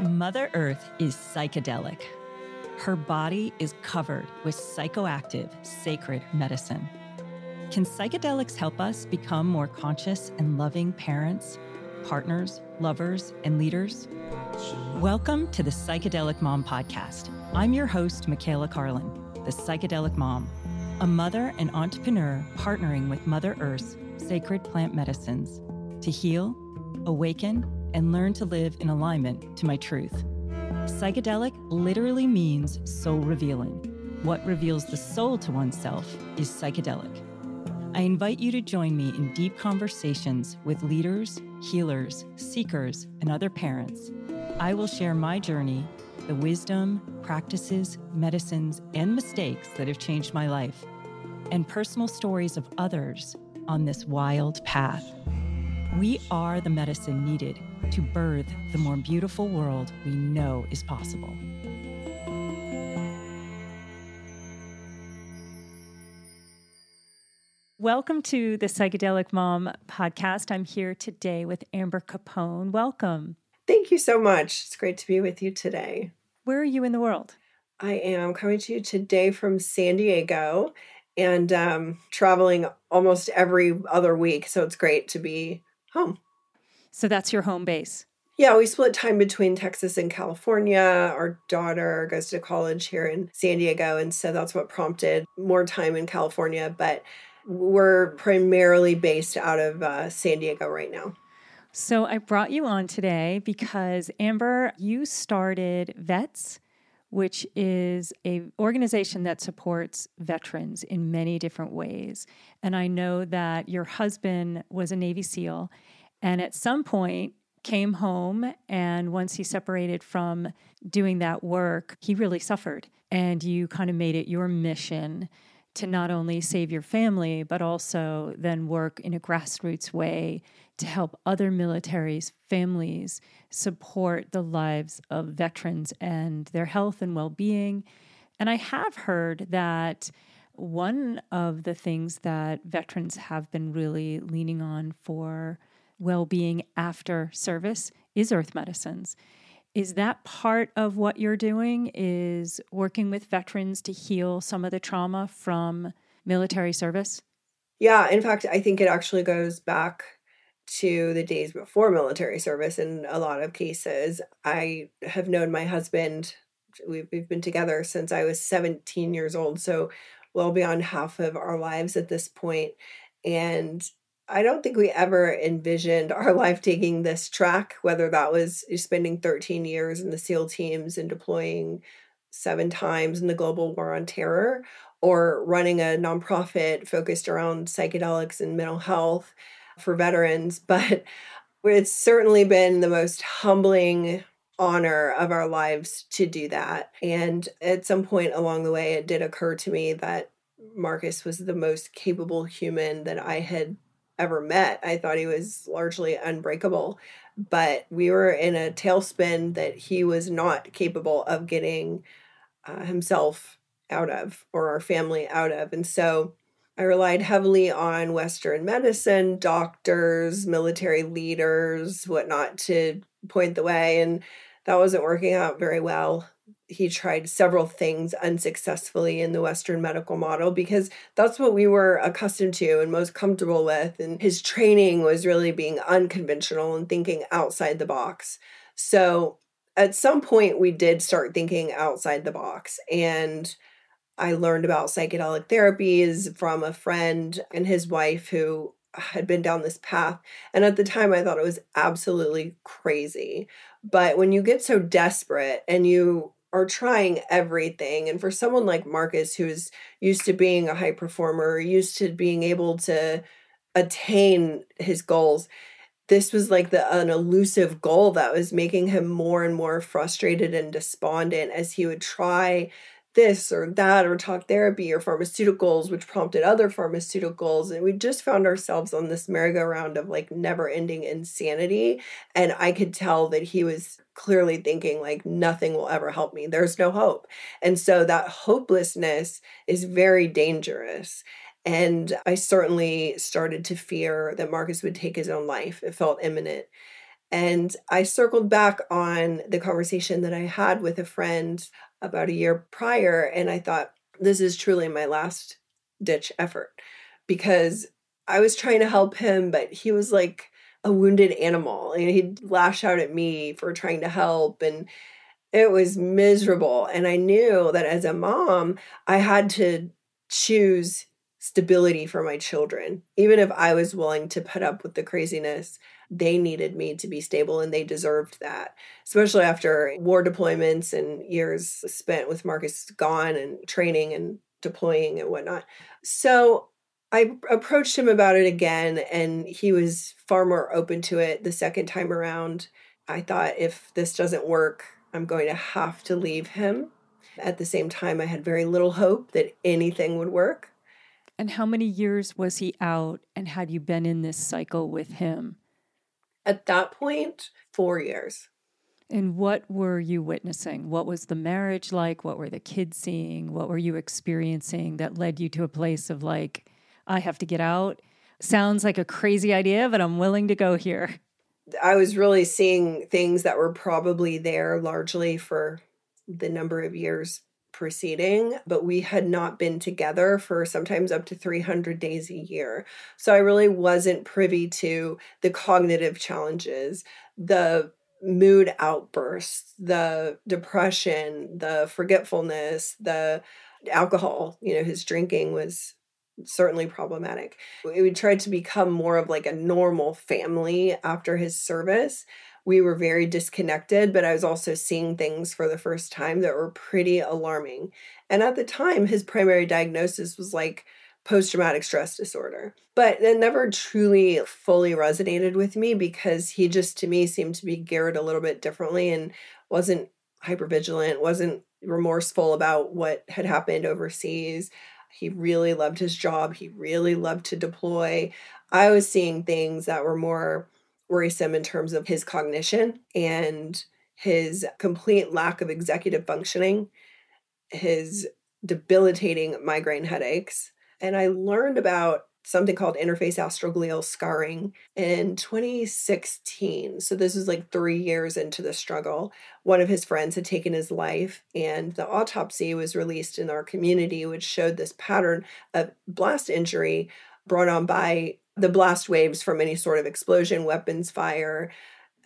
Mother Earth is psychedelic. Her body is covered with psychoactive, sacred medicine. Can psychedelics help us become more conscious and loving parents, partners, lovers, and leaders? Welcome to the Psychedelic Mom Podcast. I'm your host, Michaela Carlin, the Psychedelic Mom, a mother and entrepreneur partnering with Mother Earth's sacred plant medicines to heal, awaken, and learn to live in alignment to my truth. Psychedelic literally means soul revealing. What reveals the soul to oneself is psychedelic. I invite you to join me in deep conversations with leaders, healers, seekers, and other parents. I will share my journey, the wisdom, practices, medicines, and mistakes that have changed my life, and personal stories of others on this wild path. We are the medicine needed to birth the more beautiful world we know is possible. Welcome to the Psychedelic Mom podcast. I'm here today with Amber Capone. Welcome. Thank you so much. It's great to be with you today. Where are you in the world? I am coming to you today from San Diego and um, traveling almost every other week. So it's great to be home. So that's your home base? Yeah, we split time between Texas and California. Our daughter goes to college here in San Diego. And so that's what prompted more time in California. But we're primarily based out of uh, San Diego right now. So I brought you on today because Amber, you started Vets, which is a organization that supports veterans in many different ways. And I know that your husband was a Navy SEAL and at some point came home and once he separated from doing that work, he really suffered. And you kind of made it your mission to not only save your family, but also then work in a grassroots way to help other militaries' families support the lives of veterans and their health and well being. And I have heard that one of the things that veterans have been really leaning on for well being after service is earth medicines. Is that part of what you're doing? Is working with veterans to heal some of the trauma from military service? Yeah, in fact, I think it actually goes back to the days before military service in a lot of cases. I have known my husband, we've, we've been together since I was 17 years old, so well beyond half of our lives at this point. And I don't think we ever envisioned our life taking this track, whether that was spending 13 years in the SEAL teams and deploying seven times in the global war on terror, or running a nonprofit focused around psychedelics and mental health for veterans. But it's certainly been the most humbling honor of our lives to do that. And at some point along the way, it did occur to me that Marcus was the most capable human that I had ever met. I thought he was largely unbreakable, but we were in a tailspin that he was not capable of getting uh, himself out of or our family out of. And so I relied heavily on Western medicine, doctors, military leaders, whatnot to point the way. And that wasn't working out very well he tried several things unsuccessfully in the Western medical model because that's what we were accustomed to and most comfortable with. And his training was really being unconventional and thinking outside the box. So at some point, we did start thinking outside the box. And I learned about psychedelic therapies from a friend and his wife who had been down this path. And at the time, I thought it was absolutely crazy. But when you get so desperate and you are trying everything. And for someone like Marcus, who's used to being a high performer, used to being able to attain his goals, this was like the an elusive goal that was making him more and more frustrated and despondent as he would try this or that or talk therapy or pharmaceuticals which prompted other pharmaceuticals. And we just found ourselves on this merry-go-round of like never ending insanity. And i could tell that he was clearly thinking like nothing will ever help me. There's no hope. And so that hopelessness is very dangerous. And i certainly started to fear that marcus would take his own life. It felt imminent. And I circled back on the conversation that I had with a friend about a year prior, and I thought, this is truly my last ditch effort because I was trying to help him, but he was like a wounded animal. And he'd lash out at me for trying to help. And it was miserable. And I knew that as a mom, I had to choose stability for my children. Even if I was willing to put up with the craziness, they needed me to be stable and they deserved that, especially after war deployments and years spent with Marcus gone and training and deploying and whatnot. So I approached him about it again, and he was far more open to it the second time around. I thought if this doesn't work, I'm going to have to leave him. At the same time, I had very little hope that anything would work. And how many years was he out, and had you been in this cycle with him? At that point, four years. And what were you witnessing? What was the marriage like? What were the kids seeing? What were you experiencing that led you to a place of like, I have to get out? Sounds like a crazy idea, but I'm willing to go here. I was really seeing things that were probably there largely for the number of years preceding, but we had not been together for sometimes up to 300 days a year. So I really wasn't privy to the cognitive challenges, the mood outbursts, the depression, the forgetfulness, the alcohol, you know, his drinking was certainly problematic. We tried to become more of like a normal family after his service. We were very disconnected, but I was also seeing things for the first time that were pretty alarming. And at the time, his primary diagnosis was like post traumatic stress disorder. But it never truly fully resonated with me because he just to me seemed to be geared a little bit differently and wasn't hypervigilant, wasn't remorseful about what had happened overseas. He really loved his job. He really loved to deploy. I was seeing things that were more worrisome in terms of his cognition and his complete lack of executive functioning, his debilitating migraine headaches, and I learned about something called interface astroglial scarring in 2016. So this was like three years into the struggle. One of his friends had taken his life, and the autopsy was released in our community, which showed this pattern of blast injury brought on by the blast waves from any sort of explosion, weapons fire,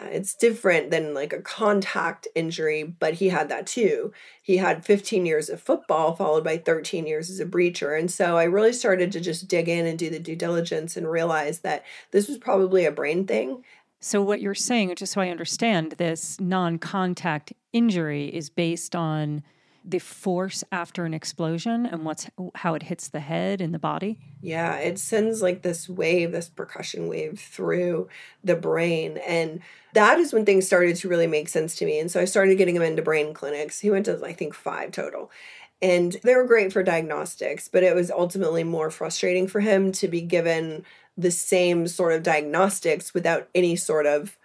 uh, it's different than like a contact injury, but he had that too. He had 15 years of football followed by 13 years as a breacher. And so I really started to just dig in and do the due diligence and realize that this was probably a brain thing. So, what you're saying, just so I understand, this non contact injury is based on the force after an explosion and what's how it hits the head and the body? Yeah it sends like this wave this percussion wave through the brain and that is when things started to really make sense to me and so i started getting him into brain clinics. He went to i think five total and they were great for diagnostics but it was ultimately more frustrating for him to be given the same sort of diagnostics without any sort of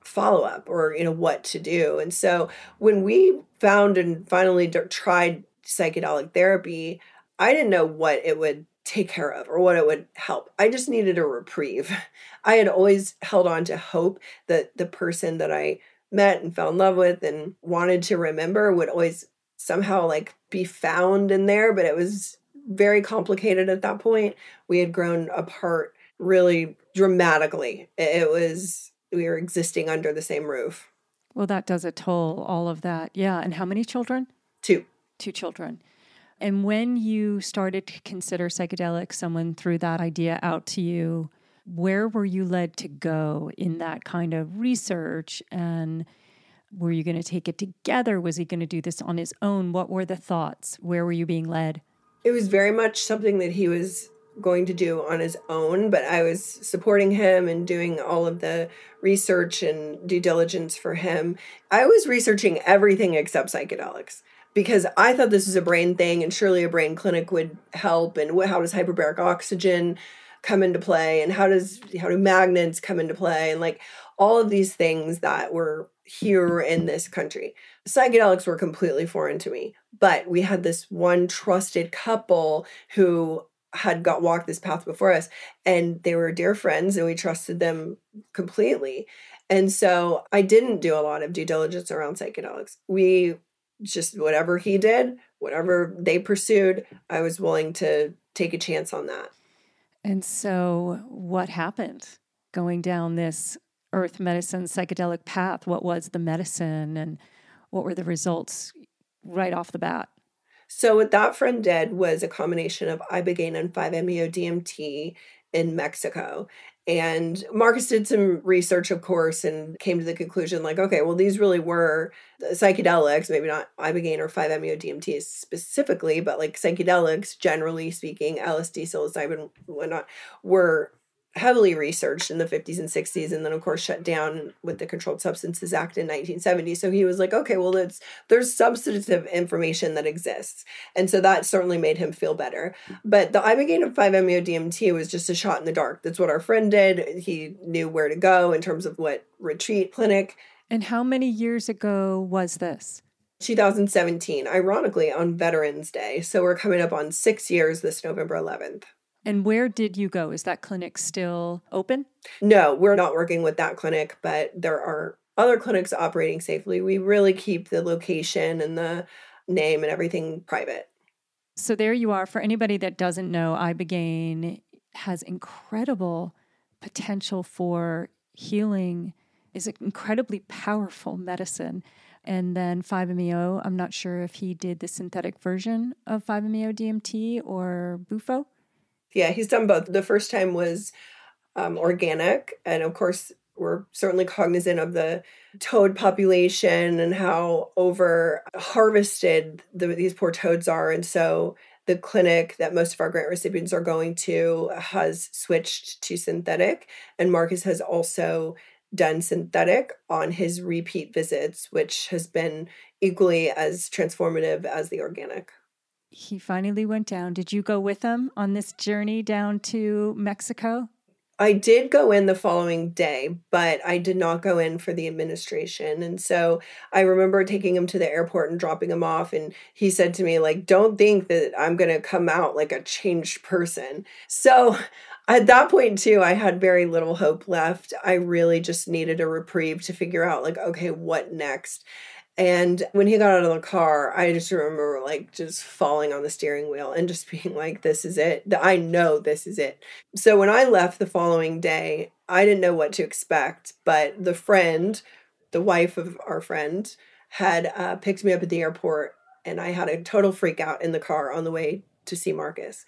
follow up or you know what to do. And so when we found and finally tried psychedelic therapy i didn't know what it would take care of or what it would help. I just needed a reprieve. I had always held on to hope that the person that i met and fell in love with and wanted to remember would always somehow like be found in there but it was very complicated at that point. We had grown apart really dramatically. It was we are existing under the same roof. Well, that does a toll, all of that. Yeah. And how many children? Two. Two children. And when you started to consider psychedelics, someone threw that idea out to you. Where were you led to go in that kind of research? And were you going to take it together? Was he going to do this on his own? What were the thoughts? Where were you being led? It was very much something that he was going to do on his own, but I was supporting him and doing all of the research and due diligence for him. I was researching everything except psychedelics because I thought this was a brain thing and surely a brain clinic would help and how does hyperbaric oxygen come into play and how does how do magnets come into play and like all of these things that were here in this country. Psychedelics were completely foreign to me, but we had this one trusted couple who had got walked this path before us and they were dear friends and we trusted them completely. And so i didn't do a lot of due diligence around psychedelics. We just whatever he did whatever they pursued i was willing to take a chance on that. And so what happened going down this earth medicine psychedelic path? What was the medicine and what were the results right off the bat so what that friend did was a combination of ibogaine and 5-MeO DMT in Mexico. And Marcus did some research, of course, and came to the conclusion like, okay, well, these really were psychedelics, maybe not ibogaine or 5-MeO DMT specifically, but like psychedelics, generally speaking, LSD, psilocybin, whatnot, were heavily researched in the 50s and 60s and then of course shut down with the controlled substances act in 1970 so he was like okay well it's there's substantive information that exists. And so that certainly made him feel better. But the ibogaine of 5-meo dmt was just a shot in the dark. That's what our friend did. He knew where to go in terms of what retreat clinic. And how many years ago was this? 2017 ironically on veterans day. So we're coming up on six years this november 11th and where did you go? Is that clinic still open? No, we're not working with that clinic, but there are other clinics operating safely. We really keep the location and the name and everything private. So there you are. For anybody that doesn't know, Ibogaine has incredible potential for healing, is an incredibly powerful medicine. And then 5-MeO, I'm not sure if he did the synthetic version of 5-MeO DMT or Bufo. Yeah, he's done both. The first time was um, organic, and of course, we're certainly cognizant of the toad population and how over harvested the, these poor toads are. And so the clinic that most of our grant recipients are going to has switched to synthetic. And Marcus has also done synthetic on his repeat visits, which has been equally as transformative as the organic he finally went down. Did you go with him on this journey down to Mexico? I did go in the following day, but I did not go in for the administration. And so I remember taking him to the airport and dropping him off. And he said to me, like, don't think that I'm going to come out like a changed person. So at that point, too, I had very little hope left. I really just needed a reprieve to figure out, like, okay, what next? And when he got out of the car, I just remember like just falling on the steering wheel and just being like, this is it. I know this is it. So when I left the following day, I didn't know what to expect, but the friend, the wife of our friend, had uh, picked me up at the airport and I had a total freak out in the car on the way to see Marcus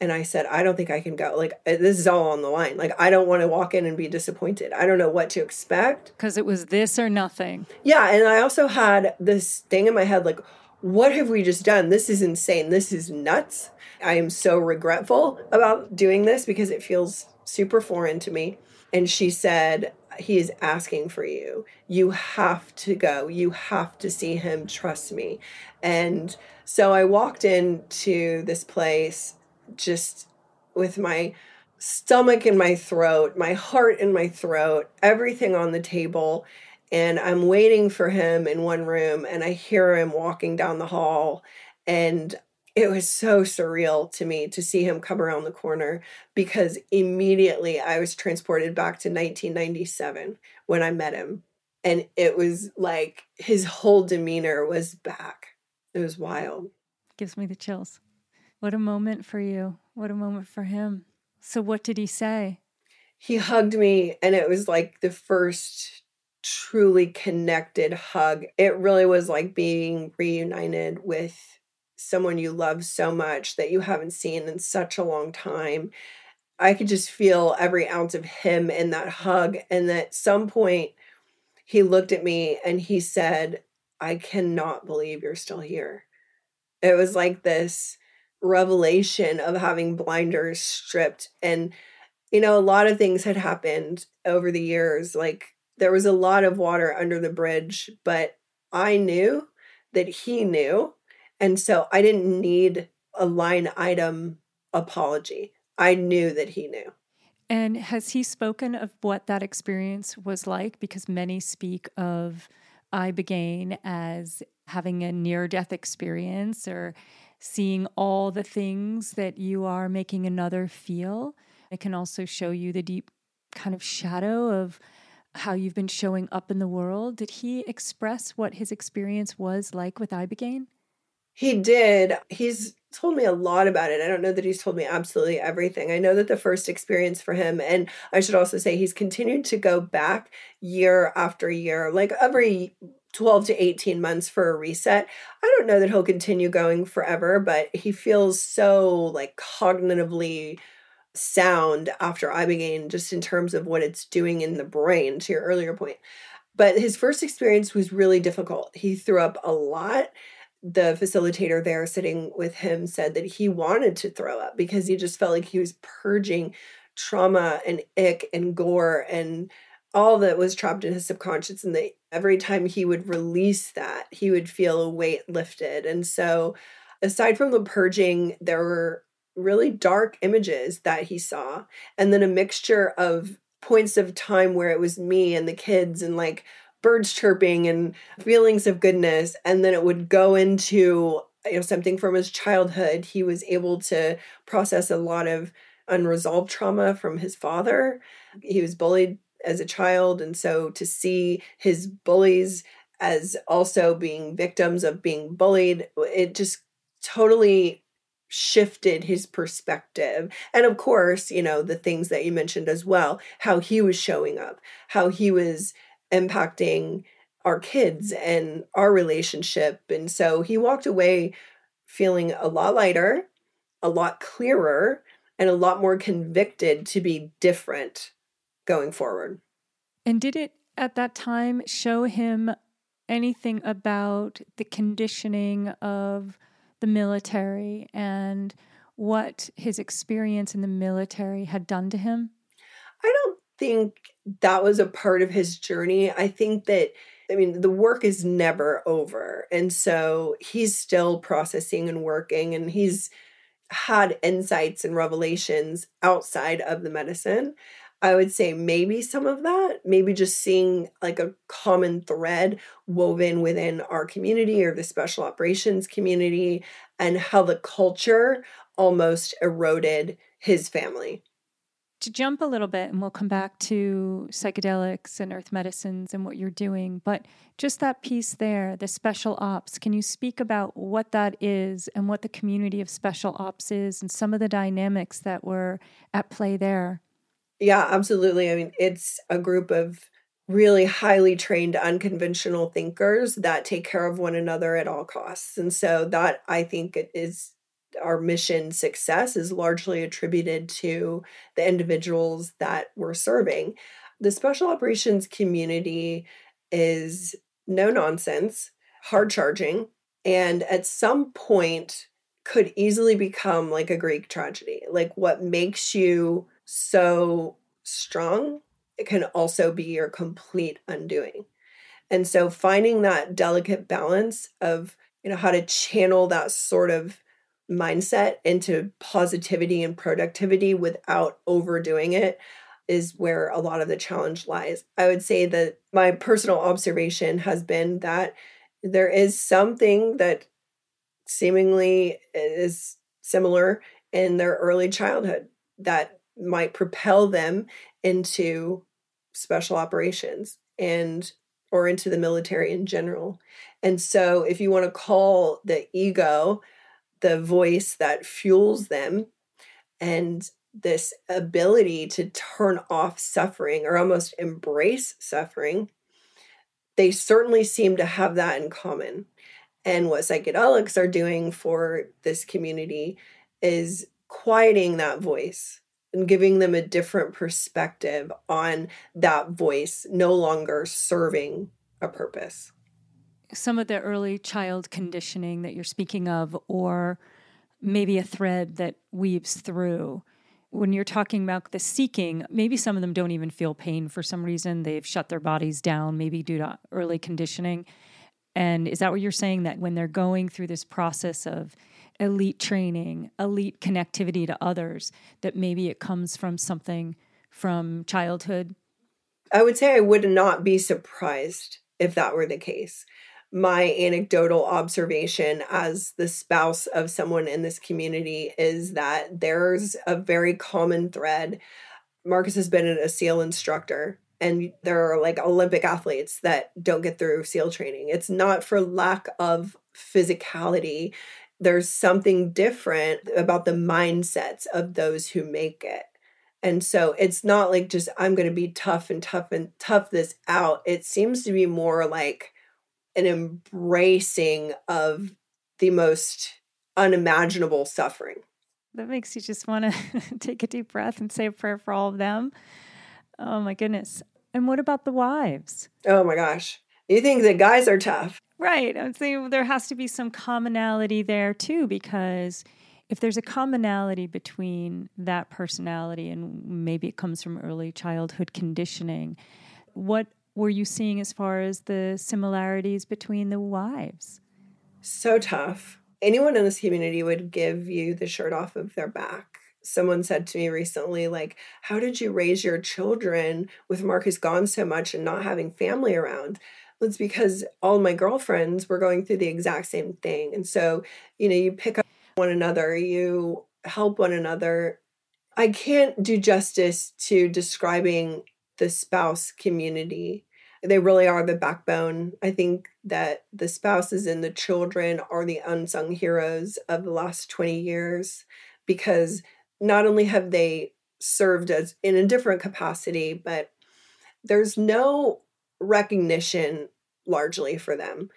and I said, I don't think I can go. Like, uh, this is all on the line. Like, I don't want to walk in and be disappointed. I don't know what to expect. Because it was this or nothing. Yeah. And I also had this thing in my head like, what have we just done? This is insane. This is nuts. I am so regretful about doing this because it feels super foreign to me. And she said, He is asking for you. You have to go. You have to see him. Trust me. And so I walked into this place just with my stomach in my throat, my heart in my throat, everything on the table. And I'm waiting for him in one room, and I hear him walking down the hall. And it was so surreal to me to see him come around the corner because immediately I was transported back to 1997 when I met him. And it was like his whole demeanor was back. It was wild. Gives me the chills. What a moment for you. What a moment for him. So, what did he say? He hugged me, and it was like the first truly connected hug. It really was like being reunited with someone you love so much that you haven't seen in such a long time. I could just feel every ounce of him in that hug. And at some point, he looked at me and he said, I cannot believe you're still here. It was like this revelation of having blinders stripped and you know a lot of things had happened over the years like there was a lot of water under the bridge but i knew that he knew and so i didn't need a line item apology. I knew that he knew. And has he spoken of what that experience was like? Because many speak of ibogaine as having a near death experience or seeing all the things that you are making another feel. It can also show you the deep kind of shadow of how you've been showing up in the world. Did he express what his experience was like with Ibogaine? He did. He's told me a lot about it. I don't know that he's told me absolutely everything. I know that the first experience for him, and I should also say he's continued to go back year after year, like every 12 to 18 months for a reset. I don't know that he'll continue going forever, but he feels so like cognitively sound after Ibogaine, just in terms of what it's doing in the brain, to your earlier point. But his first experience was really difficult. He threw up a lot. The facilitator there sitting with him said that he wanted to throw up because he just felt like he was purging trauma and ick and gore and all that was trapped in his subconscious and that every time he would release that he would feel a weight lifted and so aside from the purging there were really dark images that he saw and then a mixture of points of time where it was me and the kids and like birds chirping and feelings of goodness and then it would go into you know something from his childhood. He was able to process a lot of unresolved trauma from his father. He was bullied as a child and so to see his bullies as also being victims of being bullied it just totally shifted his perspective. And of course, you know, the things that you mentioned as well, how he was showing up, how he was impacting our kids and our relationship. And so he walked away feeling a lot lighter, a lot clearer, and a lot more convicted to be different going forward. And did it at that time show him anything about the conditioning of the military and what his experience in the military had done to him? I don't think that was a part of his journey. I think that I mean, the work is never over. And so he's still processing and working, and he's had insights and revelations outside of the medicine. I would say maybe some of that, maybe just seeing like a common thread woven within our community or the special operations community and how the culture almost eroded his family. To jump a little bit, and we'll come back to psychedelics and earth medicines and what you're doing, but just that piece there, the special ops, can you speak about what that is and what the community of special ops is and some of the dynamics that were at play there? Yeah, absolutely. I mean, it's a group of really highly trained unconventional thinkers that take care of one another at all costs. And so that I think is our mission success is largely attributed to the individuals that we're serving. The special operations community is no nonsense, hard charging, and at some point could easily become like a Greek tragedy. Like what makes you so strong, it can also be your complete undoing. And so finding that delicate balance of, you know, how to channel that sort of mindset into positivity and productivity without overdoing it is where a lot of the challenge lies. I would say that my personal observation has been that there is something that seemingly is similar in their early childhood that might propel them into special operations and or into the military in general. And so if you want to call the ego the voice that fuels them and this ability to turn off suffering or almost embrace suffering, they certainly seem to have that in common. And what psychedelics are doing for this community is quieting that voice and giving them a different perspective on that voice no longer serving a purpose. Some of the early child conditioning that you're speaking of, or maybe a thread that weaves through. When you're talking about the seeking, maybe some of them don't even feel pain for some reason. They've shut their bodies down, maybe due to early conditioning. And is that what you're saying? That when they're going through this process of elite training, elite connectivity to others, that maybe it comes from something from childhood? I would say I would not be surprised if that were the case. my anecdotal observation as the spouse of someone in this community is that there's a very common thread. Marcus has been a SEAL instructor, and there are like Olympic athletes that don't get through SEAL training. It's not for lack of physicality. There's something different about the mindsets of those who make it. And so it's not like just I'm going to be tough and tough and tough this out. It seems to be more like an embracing of the most unimaginable suffering. That makes you just want to take a deep breath and say a prayer for all of them. Oh my goodness. And what about the wives? Oh my gosh. You think the guys are tough. Right. I'm saying there has to be some commonality there too, because if there's a commonality between that personality and maybe it comes from early childhood conditioning, what were you seeing as far as the similarities between the wives? So tough. Anyone in this community would give you the shirt off of their back. Someone said to me recently, like, how did you raise your children with Marcus gone so much and not having family around? It's because all my girlfriends were going through the exact same thing. And so, you know, you pick up one another, you help one another. I can't do justice to describing the spouse community. They really are the backbone. I think that the spouses and the children are the unsung heroes of the last 20 years because not only have they served as in a different capacity, but there's no recognition largely for them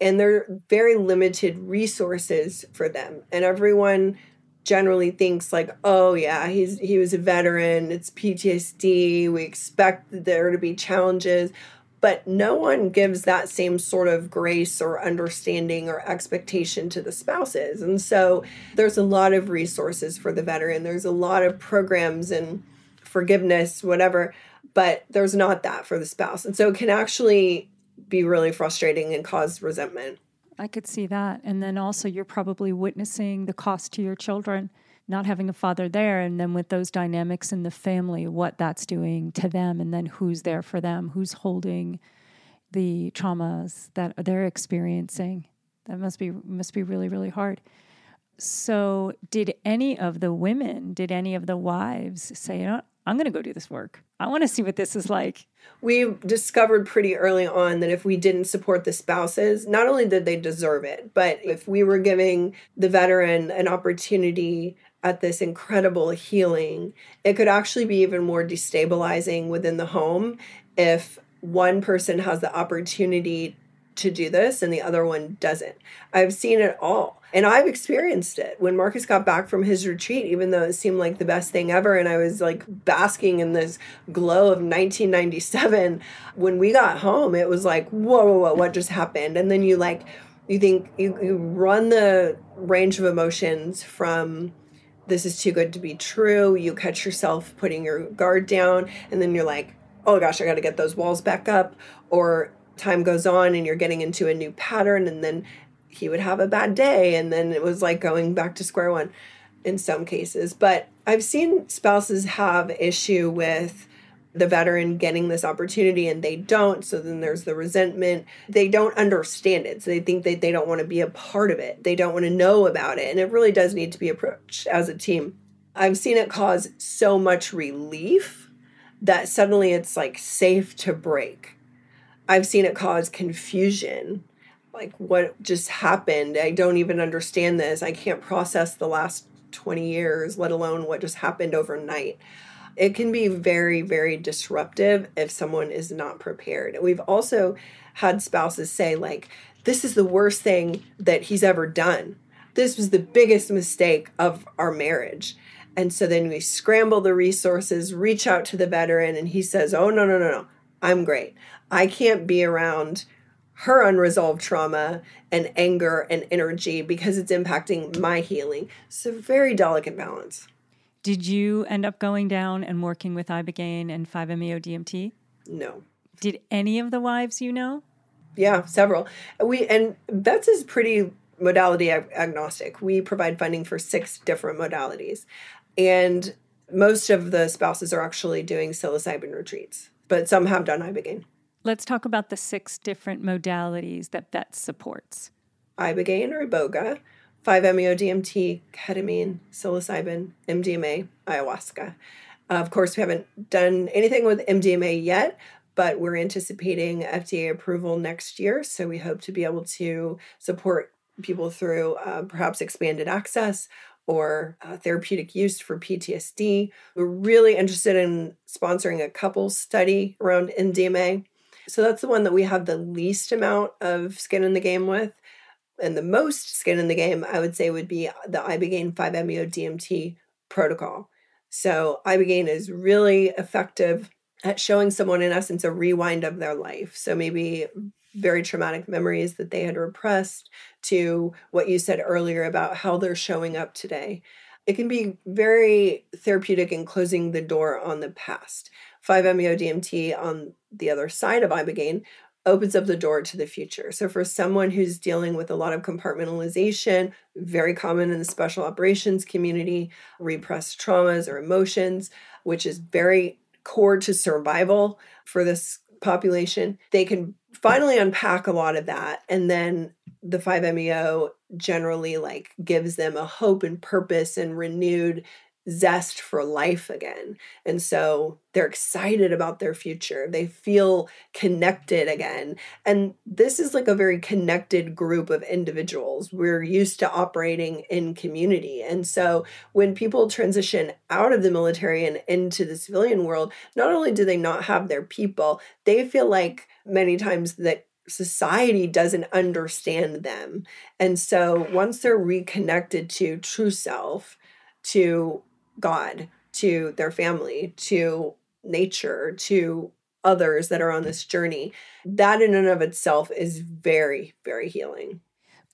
and there are very limited resources for them and everyone generally thinks like oh yeah he's he was a veteran it's ptsd we expect there to be challenges but no one gives that same sort of grace or understanding or expectation to the spouses and so there's a lot of resources for the veteran there's a lot of programs and forgiveness whatever but there's not that for the spouse and so it can actually be really frustrating and cause resentment. I could see that. And then also, you're probably witnessing the cost to your children not having a father there. And then with those dynamics in the family, what that's doing to them, and then who's there for them, who's holding the traumas that they're experiencing. That must be must be really really hard. So, did any of the women, did any of the wives say, you know, I'm going to go do this work. I want to see what this is like. We discovered pretty early on that if we didn't support the spouses, not only did they deserve it, but if we were giving the veteran an opportunity at this incredible healing, it could actually be even more destabilizing within the home if one person has the opportunity to do this and the other one doesn't. I've seen it all and I've experienced it. When Marcus got back from his retreat, even though it seemed like the best thing ever, and I was like basking in this glow of 1997, when we got home, it was like, whoa, whoa, whoa, what just happened? And then you like, you think you, you run the range of emotions from this is too good to be true. You catch yourself putting your guard down, and then you're like, oh gosh, I got to get those walls back up. Or time goes on and you're getting into a new pattern, and then he would have a bad day and then it was like going back to square one in some cases but i've seen spouses have issue with the veteran getting this opportunity and they don't so then there's the resentment. They don't understand it so they think that they don't want to be a part of it. They don't want to know about it and it really does need to be approached as a team. I've seen it cause so much relief that suddenly it's like safe to break. I've seen it cause confusion like what just happened? I don't even understand this. I can't process the last 20 years let alone what just happened overnight it can be very very disruptive if someone is not prepared. We've also had spouses say like this is the worst thing that he's ever done. This was the biggest mistake of our marriage. And so then we scramble the resources reach out to the veteran and he says oh no no no no. I'm great. I can't be around her unresolved trauma and anger and energy because it's impacting my healing. So, very delicate balance. Did you end up going down and working with Ibogaine and 5-MeO DMT? No. Did any of the wives you know? Yeah, several. We and VETS is pretty modality ag- agnostic. We provide funding for six different modalities, and most of the spouses are actually doing psilocybin retreats, but some have done ibogaine. Let's talk about the six different modalities that VET supports. Ibogaine or Iboga, 5-MeO-DMT, ketamine, psilocybin, MDMA, ayahuasca. Uh, of course, we haven't done anything with MDMA yet, but we're anticipating FDA approval next year. So we hope to be able to support people through uh, perhaps expanded access or uh, therapeutic use for PTSD. We're really interested in sponsoring a couple study around MDMA. So that's the one that we have the least amount of skin in the game with. And the most skin in the game, I would say, would be the Ibogaine 5-MeO DMT protocol. So Ibogaine is really effective at showing someone, in essence, a rewind of their life. So maybe very traumatic memories that they had repressed to what you said earlier about how they're showing up today. It can be very therapeutic in closing the door on the past. 5-MeO DMT on the other side of Ibogaine opens up the door to the future. So, for someone who's dealing with a lot of compartmentalization, very common in the special operations community, repressed traumas or emotions, which is very core to survival for this population, they can finally unpack a lot of that. And then the 5MEO generally like gives them a hope and purpose and renewed zest for life again. And so they're excited about their future. They feel connected again. And this is like a very connected group of individuals. We're used to operating in community. And so when people transition out of the military and into the civilian world, not only do they not have their people, they feel like many times that society doesn't understand them. And so once they're reconnected to true self, to God, to their family, to nature, to others that are on this journey, that in and of itself is very, very healing.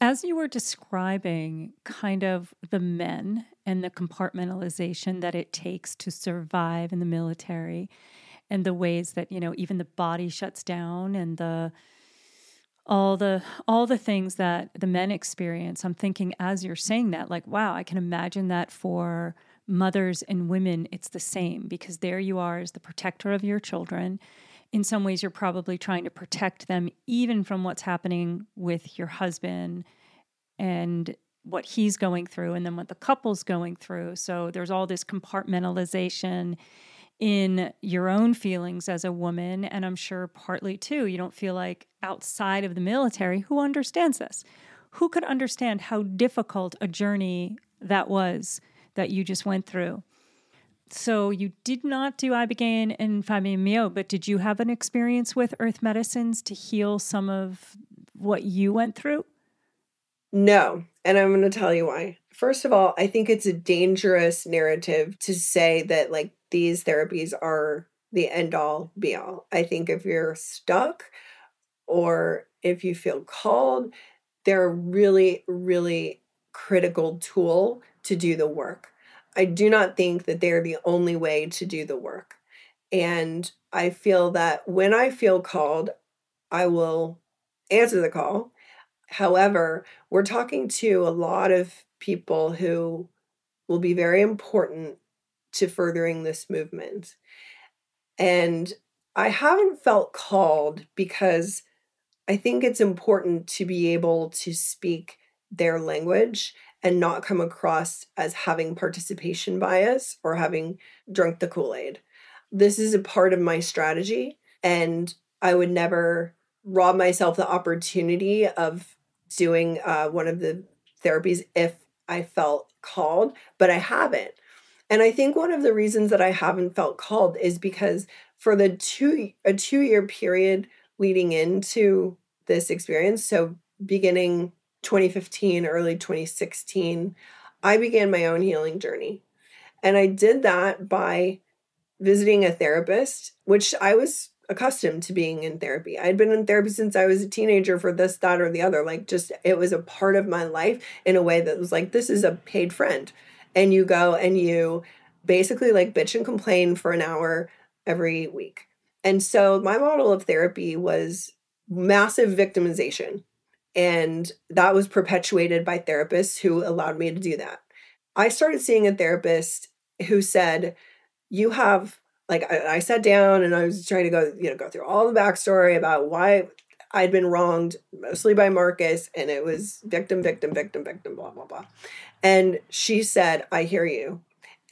As you were describing kind of the men and the compartmentalization that it takes to survive in the military and the ways that, you know, even the body shuts down and the all the all the things that the men experience i'm thinking as you're saying that like wow i can imagine that for mothers and women, it's the same because there you are as the protector of your children. In some ways, you're probably trying to protect them even from what's happening with your husband and what he's going through, and then what the couple's going through. So there's all this compartmentalization in your own feelings as a woman. And I'm sure partly too, you don't feel like outside of the military, who understands this? Who could understand how difficult a journey that was that you just went through. So you did not do ibogaine and 5-MeO, but did you have an experience with earth medicines to heal some of what you went through? No, and I'm going to tell you why. First of all, I think it's a dangerous narrative to say that like these therapies are the end all be all. I think if you're stuck or if you feel called, they're really, really critical tool to do the work. I do not think that they're the only way to do the work. And I feel that when I feel called, I will answer the call. However, we're talking to a lot of people who will be very important to furthering this movement. And I haven't felt called because I think it's important to be able to speak their language and not come across as having participation bias or having drunk the Kool Aid. This is a part of my strategy, and I would never rob myself the opportunity of doing uh, one of the therapies if I felt called, but I haven't. And I think one of the reasons that I haven't felt called is because for the two a two year period leading into this experience, so beginning 2015, early 2016, I began my own healing journey. And I did that by visiting a therapist, which I was accustomed to being in therapy. I'd been in therapy since I was a teenager for this, that, or the other. Like, just it was a part of my life in a way that was like, this is a paid friend. And you go and you basically like bitch and complain for an hour every week. And so my model of therapy was massive victimization. And that was perpetuated by therapists who allowed me to do that. I started seeing a therapist who said, You have like I, I sat down and I was trying to go, you know, go through all the backstory about why I'd been wronged mostly by Marcus and it was victim, victim, victim, victim, blah, blah, blah. And she said, I hear you.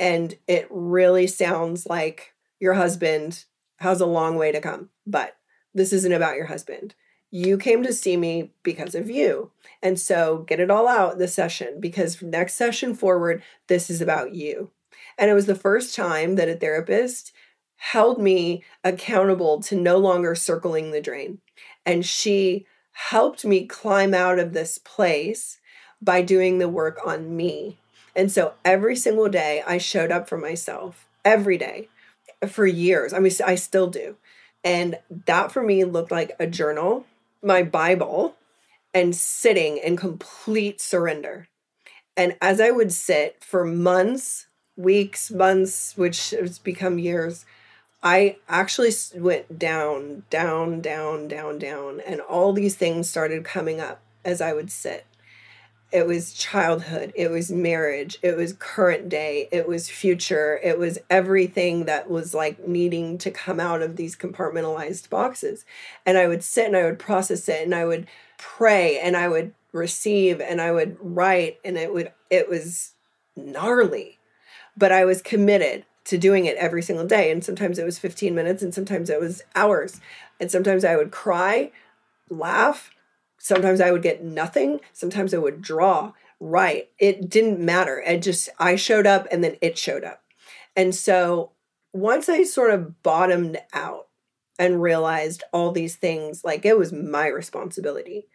And it really sounds like your husband has a long way to come, but this isn't about your husband. You came to see me because of you. And so get it all out this session because next session forward, this is about you. And it was the first time that a therapist held me accountable to no longer circling the drain. And she helped me climb out of this place by doing the work on me. And so every single day I showed up for myself, every day for years. I mean, I still do. And that for me looked like a journal, my Bible, and sitting in complete surrender. And as I would sit for months, weeks, months, which has become years, I actually went down, down, down, down, down, and all these things started coming up as I would sit. It was childhood, it was marriage, it was current day, it was future, it was everything that was like needing to come out of these compartmentalized boxes. And I would sit and I would process it and I would pray and I would receive and I would write and it would it was gnarly. But I was committed to doing it every single day. And sometimes it was 15 minutes and sometimes it was hours. And sometimes I would cry, laugh. Sometimes I would get nothing. Sometimes I would draw, write. It didn't matter. It just, I showed up and then it showed up. And so once I sort of bottomed out and realized all these things, like it was my responsibility.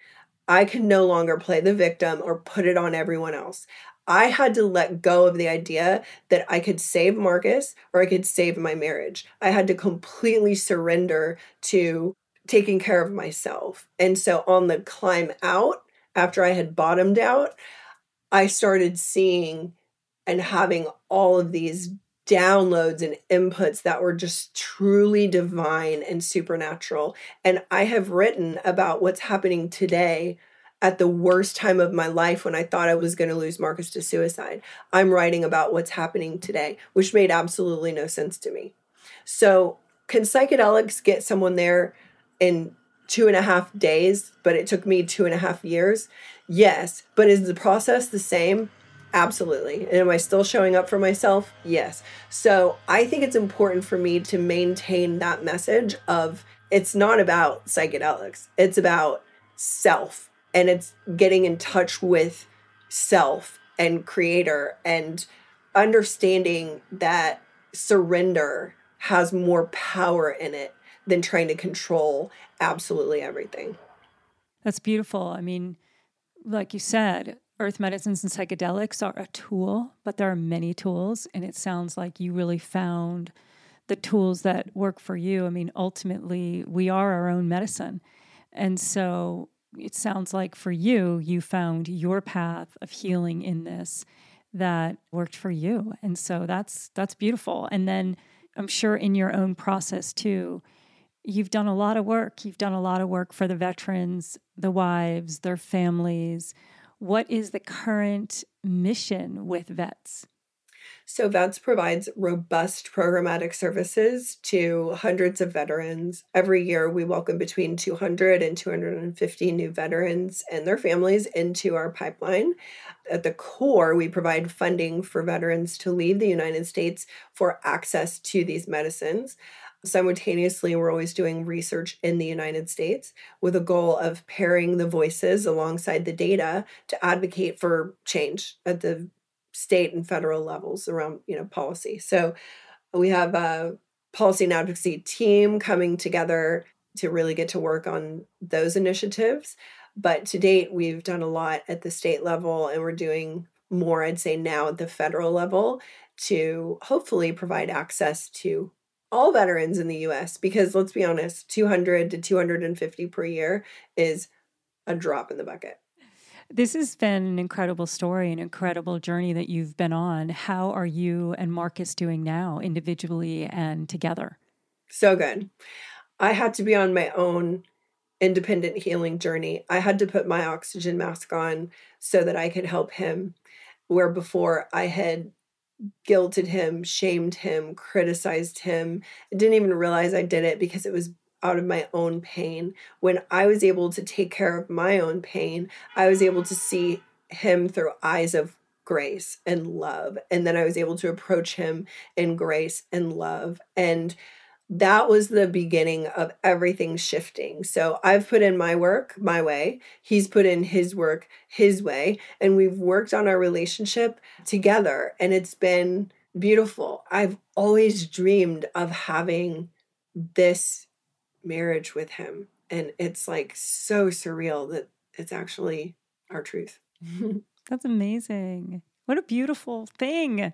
I could no longer play the victim or put it on everyone else. I had to let go of the idea that I could save Marcus or I could save my marriage. I had to completely surrender to taking care of myself. And so on the climb out, after I had bottomed out, I started seeing and having all of these downloads and inputs that were just truly divine and supernatural. And I have written about what's happening today at the worst time of my life when I thought I was going to lose Marcus to suicide. I'm writing about what's happening today, which made absolutely no sense to me. So, can psychedelics get someone there in two and a half days, but it took me two and a half years? Yes. But is the process the same? Absolutely. And am I still showing up for myself? Yes. So, I think it's important for me to maintain that message of it's not about psychedelics, it's about self and it's getting in touch with self and creator and understanding that surrender has more power in it than trying to control absolutely everything. That's beautiful. I mean, like you said, earth medicines and psychedelics are a tool, but there are many tools. And it sounds like you really found the tools that work for you. I mean, ultimately, we are our own medicine. And so it sounds like for you, you found your path of healing in this that worked for you. And so that's that's beautiful. And then I'm sure in your own process too, you've done a lot of work. You've done a lot of work for the veterans, the wives, their families. What is the current mission with VETS? So, VETS provides robust programmatic services to hundreds of veterans. Every year, we welcome between 200 and 250 new veterans and their families into our pipeline. At the core, we provide funding for veterans to leave the United States for access to these medicines. Simultaneously, we're always doing research in the United States with a goal of pairing the voices alongside the data to advocate for change at the state and federal levels around you know policy. So we have a policy and advocacy team coming together to really get to work on those initiatives. But to date, we've done a lot at the state level, and we're doing more, I'd say, now at the federal level to hopefully provide access to all veterans in the US. Because let's be honest, 200 to 250 per year is a drop in the bucket. This has been an incredible story, an incredible journey that you've been on. How are you and Marcus doing now, individually and together? So good. I had to be on my own independent healing journey. I had to put my oxygen mask on so that I could help him, where before I had guilted him, shamed him, criticized him. I didn't even realize I did it because it was out of my own pain. When I was able to take care of my own pain, I was able to see him through eyes of grace and love. And then I was able to approach him in grace and love. And that was the beginning of everything shifting. So I've put in my work my way, he's put in his work his way, and we've worked on our relationship together. And it's been beautiful. I've always dreamed of having this marriage with him. And it's like so surreal that it's actually our truth. That's amazing. What a beautiful thing.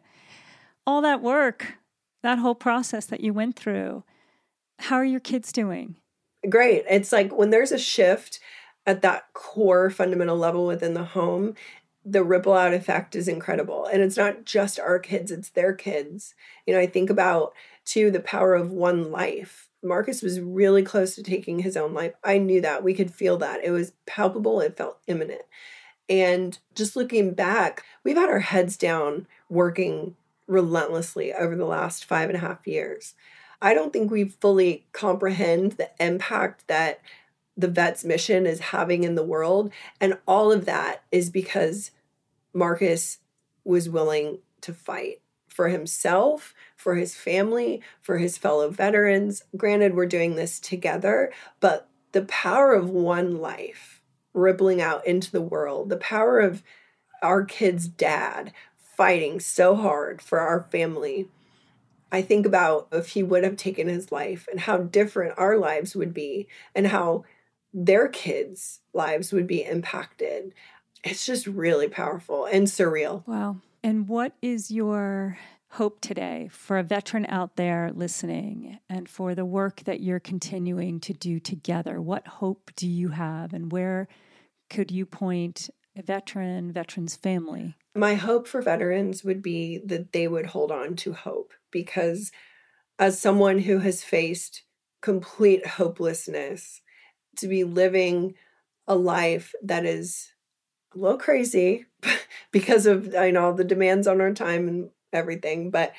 All that work, that whole process that you went through. How are your kids doing? Great. It's like when there's a shift at that core fundamental level within the home, the ripple out effect is incredible. And it's not just our kids, it's their kids. You know, I think about too the power of one life. Marcus was really close to taking his own life. I knew that. We could feel that. It was palpable, it felt imminent. And just looking back, we've had our heads down working relentlessly over the last five and a half years. I don't think we fully comprehend the impact that the vet's mission is having in the world. And all of that is because Marcus was willing to fight for himself, for his family, for his fellow veterans. Granted, we're doing this together, but the power of one life rippling out into the world, the power of our kid's dad fighting so hard for our family. I think about if he would have taken his life and how different our lives would be and how their kids' lives would be impacted. It's just really powerful and surreal. Wow. And what is your hope today for a veteran out there listening and for the work that you're continuing to do together? What hope do you have and where could you point a veteran, veteran's family? My hope for veterans would be that they would hold on to hope because as someone who has faced complete hopelessness, to be living a life that is a little crazy because of I know the demands on our time and everything, but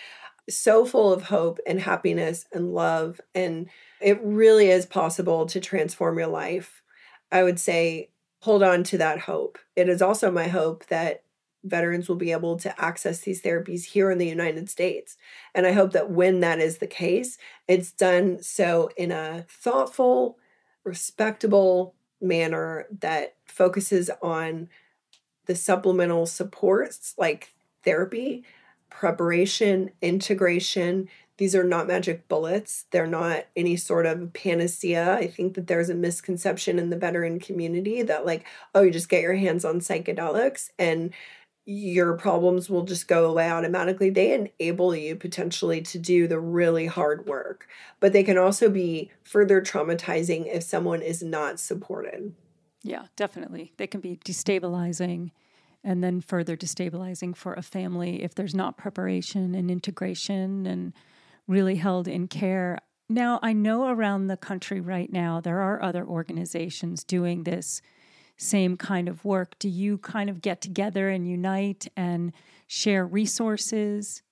so full of hope and happiness and love. And it really is possible to transform your life. I would say hold on to that hope. It is also my hope that veterans will be able to access these therapies here in the United States. And I hope that when that is the case, it's done so in a thoughtful, respectable manner that focuses on the supplemental supports like therapy, preparation, integration. These are not magic bullets. They're not any sort of panacea. I think that there's a misconception in the veteran community that, like, oh, you just get your hands on psychedelics and your problems will just go away automatically. They enable you potentially to do the really hard work, but they can also be further traumatizing if someone is not supported. Yeah, definitely. They can be destabilizing and then further destabilizing for a family if there's not preparation and integration and really held in care. Now, I know around the country right now there are other organizations doing this same kind of work. Do you kind of get together and unite and share resources?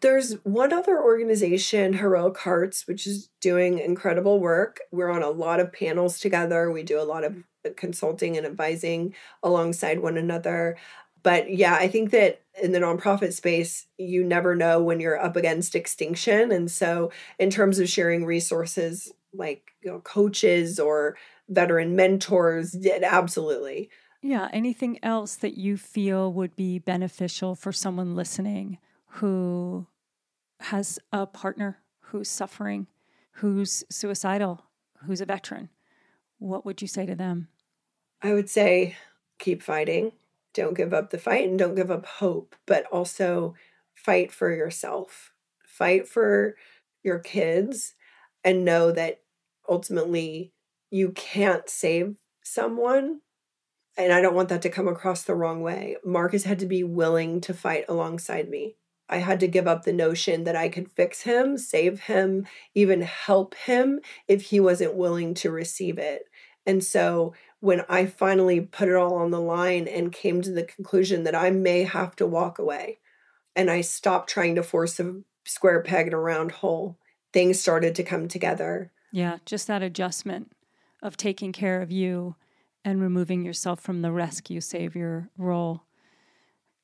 There's one other organization, Heroic Hearts, which is doing incredible work. We're on a lot of panels together. We do a lot of uh, consulting and advising alongside one another. But yeah, I think that in the nonprofit space, you never know when you're up against extinction. And so, in terms of sharing resources like you know, coaches or veteran mentors, did absolutely. Yeah. Anything else that you feel would be beneficial for someone listening who has a partner who's suffering, who's suicidal, who's a veteran? What would you say to them? I would say keep fighting don't give up the fight and don't give up hope, but also fight for yourself, fight for your kids, and know that ultimately you can't save someone. And I don't want that to come across the wrong way. Marcus had to be willing to fight alongside me. I had to give up the notion that I could fix him, save him, even help him if he wasn't willing to receive it. And so when I finally put it all on the line and came to the conclusion that I may have to walk away, and I stopped trying to force a square peg in a round hole, things started to come together. Yeah, just that adjustment of taking care of you and removing yourself from the rescue savior role.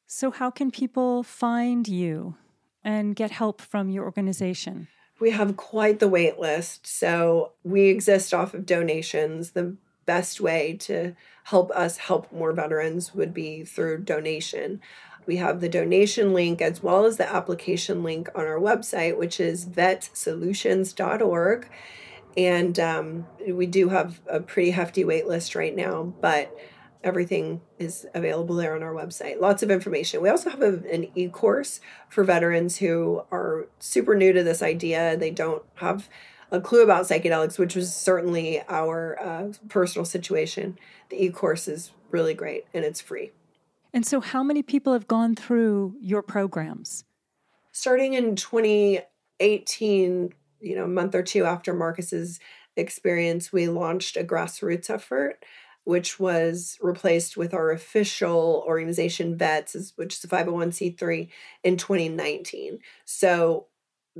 So, how can people find you and get help from your organization? We have quite the wait list. So, we exist off of donations. The best way to help us help more veterans would be through donation. We have the donation link as well as the application link on our website, which is vetsolutions.org. And um, we do have a pretty hefty wait list right now, but everything is available there on our website. Lots of information. We also have a, an e course for veterans who are super new to this idea. They don't have a clue about psychedelics, which was certainly our uh, personal situation. The e course is really great and it's free. And so, how many people have gone through your programs? Starting in 2018, you know, a month or two after Marcus's experience, we launched a grassroots effort, which was replaced with our official organization, VETS, which is a 501c3, in 2019. So,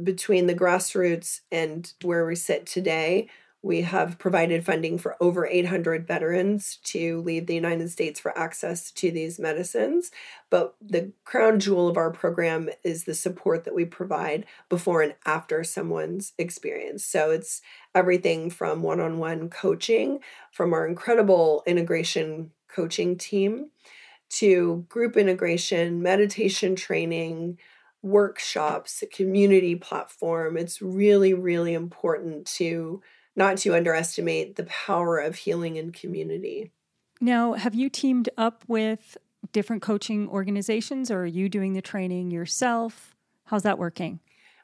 between the grassroots and where we sit today, we have provided funding for over 800 veterans to leave the United States for access to these medicines. But the crown jewel of our program is the support that we provide before and after someone's experience. So it's everything from one on one coaching from our incredible integration coaching team to group integration, meditation training, workshops, community platform. It's really, really important to not to underestimate the power of healing in community. Now, have you teamed up with different coaching organizations or are you doing the training yourself? How's that working?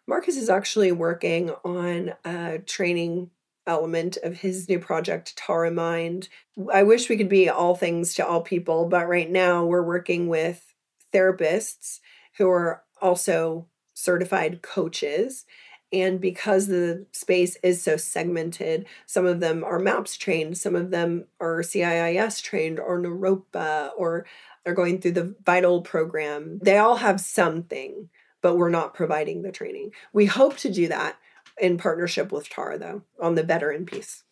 Marcus is actually working on a training element of his new project, Tara Mind. I wish we could be all things to all people, but right now we're working with therapists who are also certified coaches and because the space is so segmented, some of them are MAPS trained, some of them are CIIS trained, or Naropa, or they're going through the VITAL program. They all have something, but we're not providing the training. We hope to do that in partnership with Tara, though, on the veteran piece.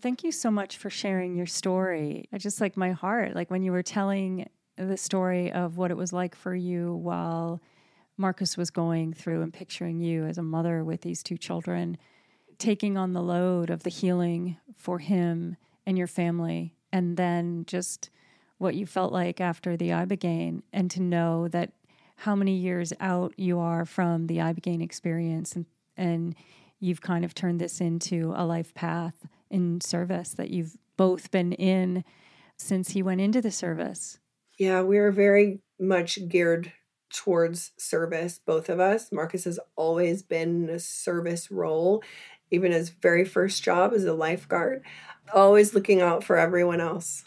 Thank you so much for sharing your story. I just like my heart, like when you were telling the story of what it was like for you while Marcus was going through and picturing you as a mother with these two children, taking on the load of the healing for him and your family, and then just what you felt like after the Ibogaine, and to know that how many years out you are from the Ibogaine experience, and, and you've kind of turned this into a life path in service that you've both been in since he went into the service. Yeah, we are very much geared towards service, both of us. Marcus has always been in a service role, even his very first job as a lifeguard, always looking out for everyone else.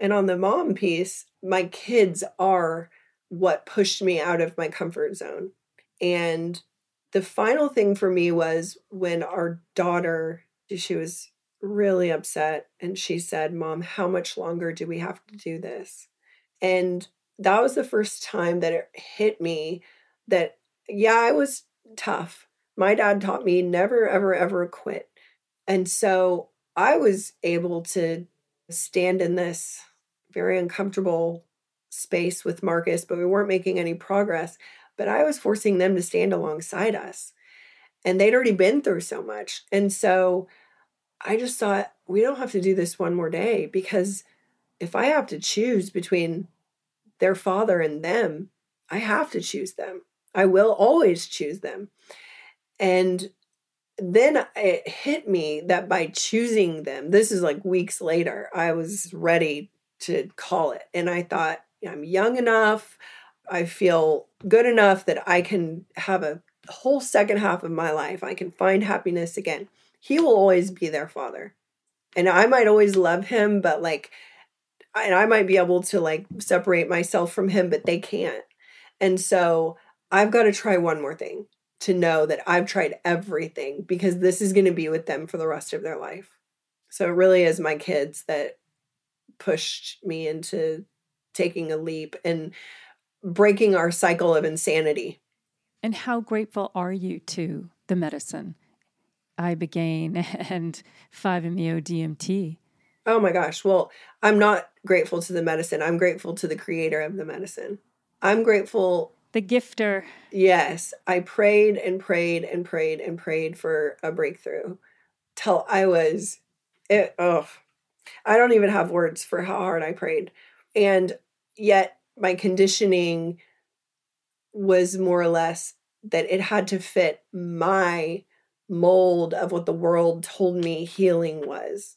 And on the mom piece, my kids are what pushed me out of my comfort zone. And the final thing for me was when our daughter, she was really upset and she said, Mom, how much longer do we have to do this? And that was the first time that it hit me that, yeah, I was tough. My dad taught me never, ever, ever quit. And so I was able to stand in this very uncomfortable space with Marcus, but we weren't making any progress. But I was forcing them to stand alongside us. And they'd already been through so much. And so I just thought, we don't have to do this one more day because if I have to choose between their father and them, I have to choose them. I will always choose them. And then it hit me that by choosing them, this is like weeks later, I was ready to call it. And I thought, I'm young enough. I feel good enough that I can have a whole second half of my life. I can find happiness again. He will always be their father. And I might always love him, but like and I might be able to like separate myself from him, but they can't. And so I've got to try one more thing to know that I've tried everything because this is going to be with them for the rest of their life. So it really is my kids that pushed me into taking a leap and breaking our cycle of insanity And how grateful are you to the medicine, Ibogaine and 5-MeO DMT? Oh my gosh. Well, I'm not grateful to the medicine. I'm grateful to the creator of the medicine. I'm grateful. The gifter. Yes. I prayed and prayed and prayed and prayed for a breakthrough till I was, it, oh, I don't even have words for how hard I prayed. And yet my conditioning was more or less that it had to fit my mold of what the world told me healing was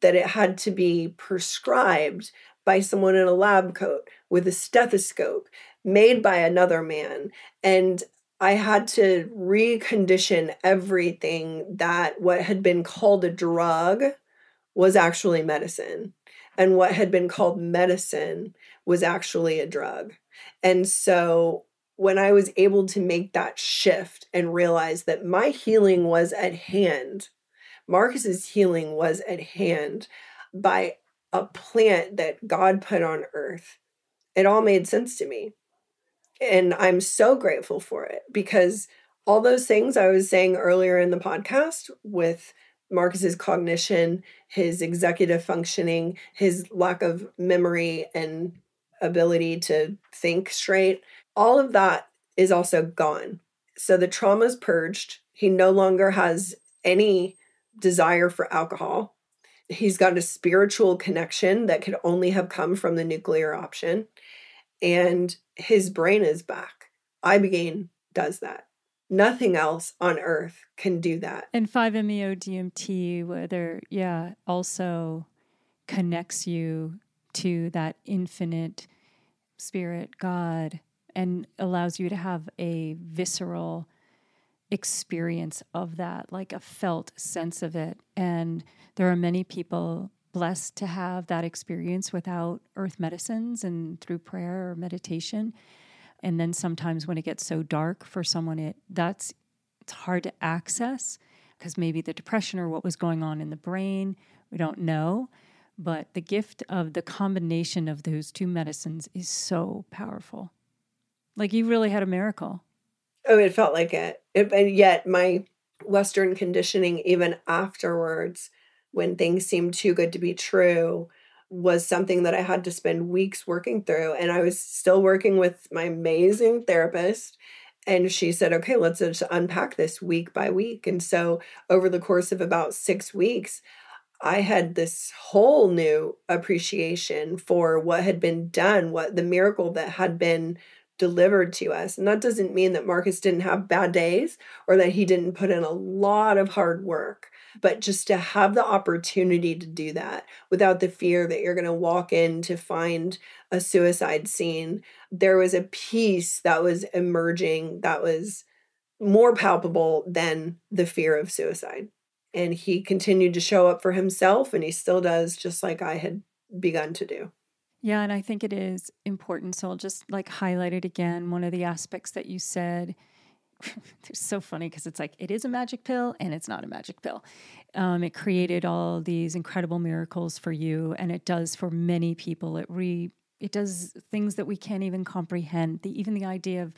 that it had to be prescribed by someone in a lab coat with a stethoscope made by another man and I had to recondition everything that what had been called a drug was actually medicine and what had been called medicine was actually a drug. And so when I was able to make that shift and realize that my healing was at hand, Marcus's healing was at hand by a plant that God put on earth. It all made sense to me. And I'm so grateful for it because all those things I was saying earlier in the podcast with Marcus's cognition, his executive functioning, his lack of memory and ability to think straight, all of that is also gone. So the trauma's purged. He no longer has any desire for alcohol. He's got a spiritual connection that could only have come from the nuclear option. And his brain is back. Ibogaine does that. Nothing else on earth can do that. And 5-MeO DMT, whether, yeah, also connects you to that infinite spirit, God, and allows you to have a visceral experience of that, like a felt sense of it. And there are many people blessed to have that experience without earth medicines and through prayer or meditation. And then sometimes when it gets so dark for someone, it that's it's hard to access because maybe the depression or what was going on in the brain, we don't know. But the gift of the combination of those two medicines is so powerful. Like you really had a miracle. Oh, it felt like it. it and yet my Western conditioning, even afterwards, when things seemed too good to be true, was something that I had to spend weeks working through. And I was still working with my amazing therapist. And she said, okay, let's just unpack this week by week. And so, over the course of about six weeks, I had this whole new appreciation for what had been done, what the miracle that had been delivered to us. And that doesn't mean that Marcus didn't have bad days or that he didn't put in a lot of hard work, but just to have the opportunity to do that without the fear that you're going to walk in to find a suicide scene. There was a peace that was emerging that was more palpable than the fear of suicide. And he continued to show up for himself, and he still does, just like I had begun to do. Yeah, and I think it is important. So I'll just like highlight it again. One of the aspects that you said, it's so funny because it's like it is a magic pill and it's not a magic pill. Um, it created all these incredible miracles for you, and it does for many people. It re it does things that we can't even comprehend. The, even the idea of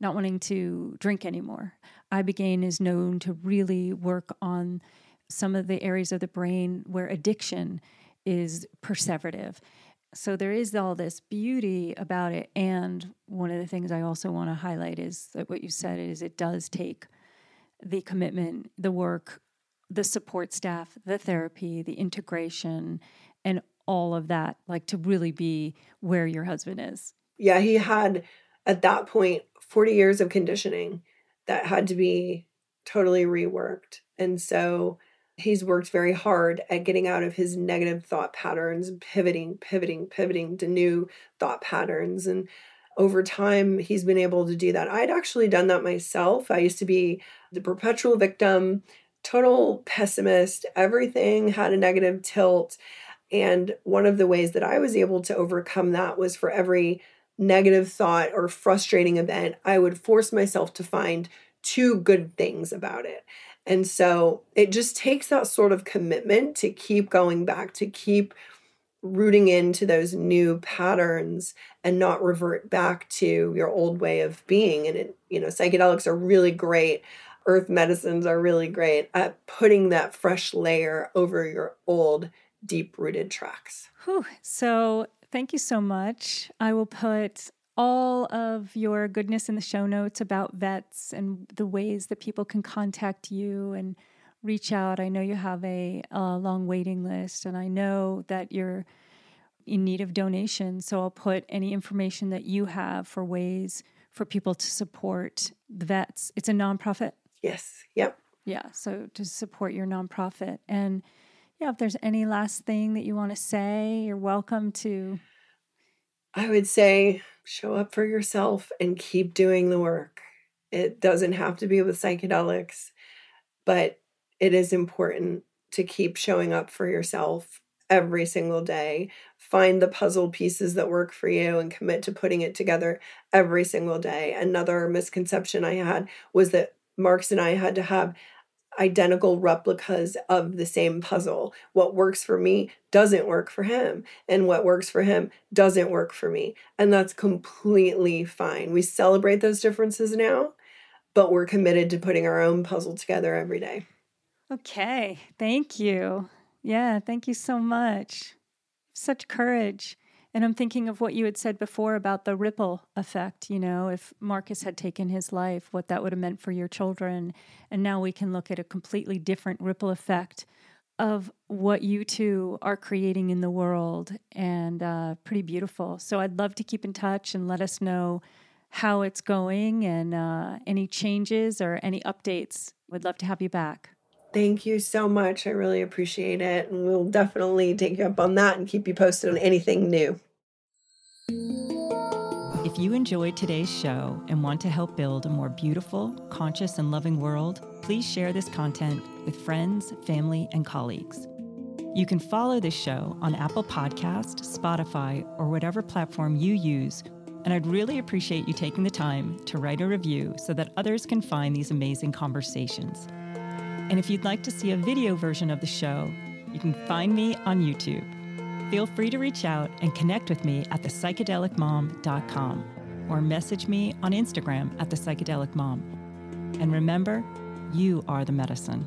not wanting to drink anymore. Ibogaine is known to really work on some of the areas of the brain where addiction is perseverative so there is all this beauty about it and one of the things i also want to highlight is that what you said is it does take the commitment the work the support staff the therapy the integration and all of that like to really be where your husband is. Yeah he had at that point 40 years of conditioning that had to be totally reworked and so He's worked very hard at getting out of his negative thought patterns, pivoting, pivoting, pivoting to new thought patterns. And over time, he's been able to do that. I'd actually done that myself. I used to be the perpetual victim, total pessimist, everything had a negative tilt. And one of the ways that I was able to overcome that was for every negative thought or frustrating event, I would force myself to find two good things about it. And so it just takes that sort of commitment to keep going back, to keep rooting into those new patterns and not revert back to your old way of being. And it, you know, psychedelics are really great. Earth medicines are really great at putting that fresh layer over your old deep rooted tracks. Whew. So thank you so much. I will put all of your goodness in the show notes about vets and the ways that people can contact you and reach out. I know you have a, a long waiting list, and I know that you're in need of donations. So I'll put any information that you have for ways for people to support the vets. It's a nonprofit. Yes. Yep. Yeah. So to support your nonprofit. And yeah, if there's any last thing that you want to say, you're welcome to. I would say show up for yourself and keep doing the work. It doesn't have to be with psychedelics, but it is important to keep showing up for yourself every single day. Find the puzzle pieces that work for you and commit to putting it together every single day. Another misconception I had was that Marcus and I had to have identical replicas of the same puzzle. What works for me doesn't work for him, and what works for him doesn't work for me. And that's completely fine. We celebrate those differences now, but we're committed to putting our own puzzle together every day. Okay, thank you. Yeah, thank you so much. Such courage. And I'm thinking of what you had said before about the ripple effect. You know, if Marcus had taken his life, what that would have meant for your children. And now we can look at a completely different ripple effect of what you two are creating in the world and uh, pretty beautiful. So I'd love to keep in touch and let us know how it's going and uh, any changes or any updates. We'd love to have you back. Thank you so much. I really appreciate it. And we'll definitely take you up on that and keep you posted on anything new. If you enjoyed today's show and want to help build a more beautiful, conscious, and loving world, please share this content with friends, family, and colleagues. You can follow this show on Apple Podcast, Spotify, or whatever platform you use, and I'd really appreciate you taking the time to write a review so that others can find these amazing conversations. And if you'd like to see a video version of the show, you can find me on YouTube. Feel free to reach out and connect with me at thepsychedelicmom.com or message me on Instagram at thepsychedelicmom. And remember, you are the medicine.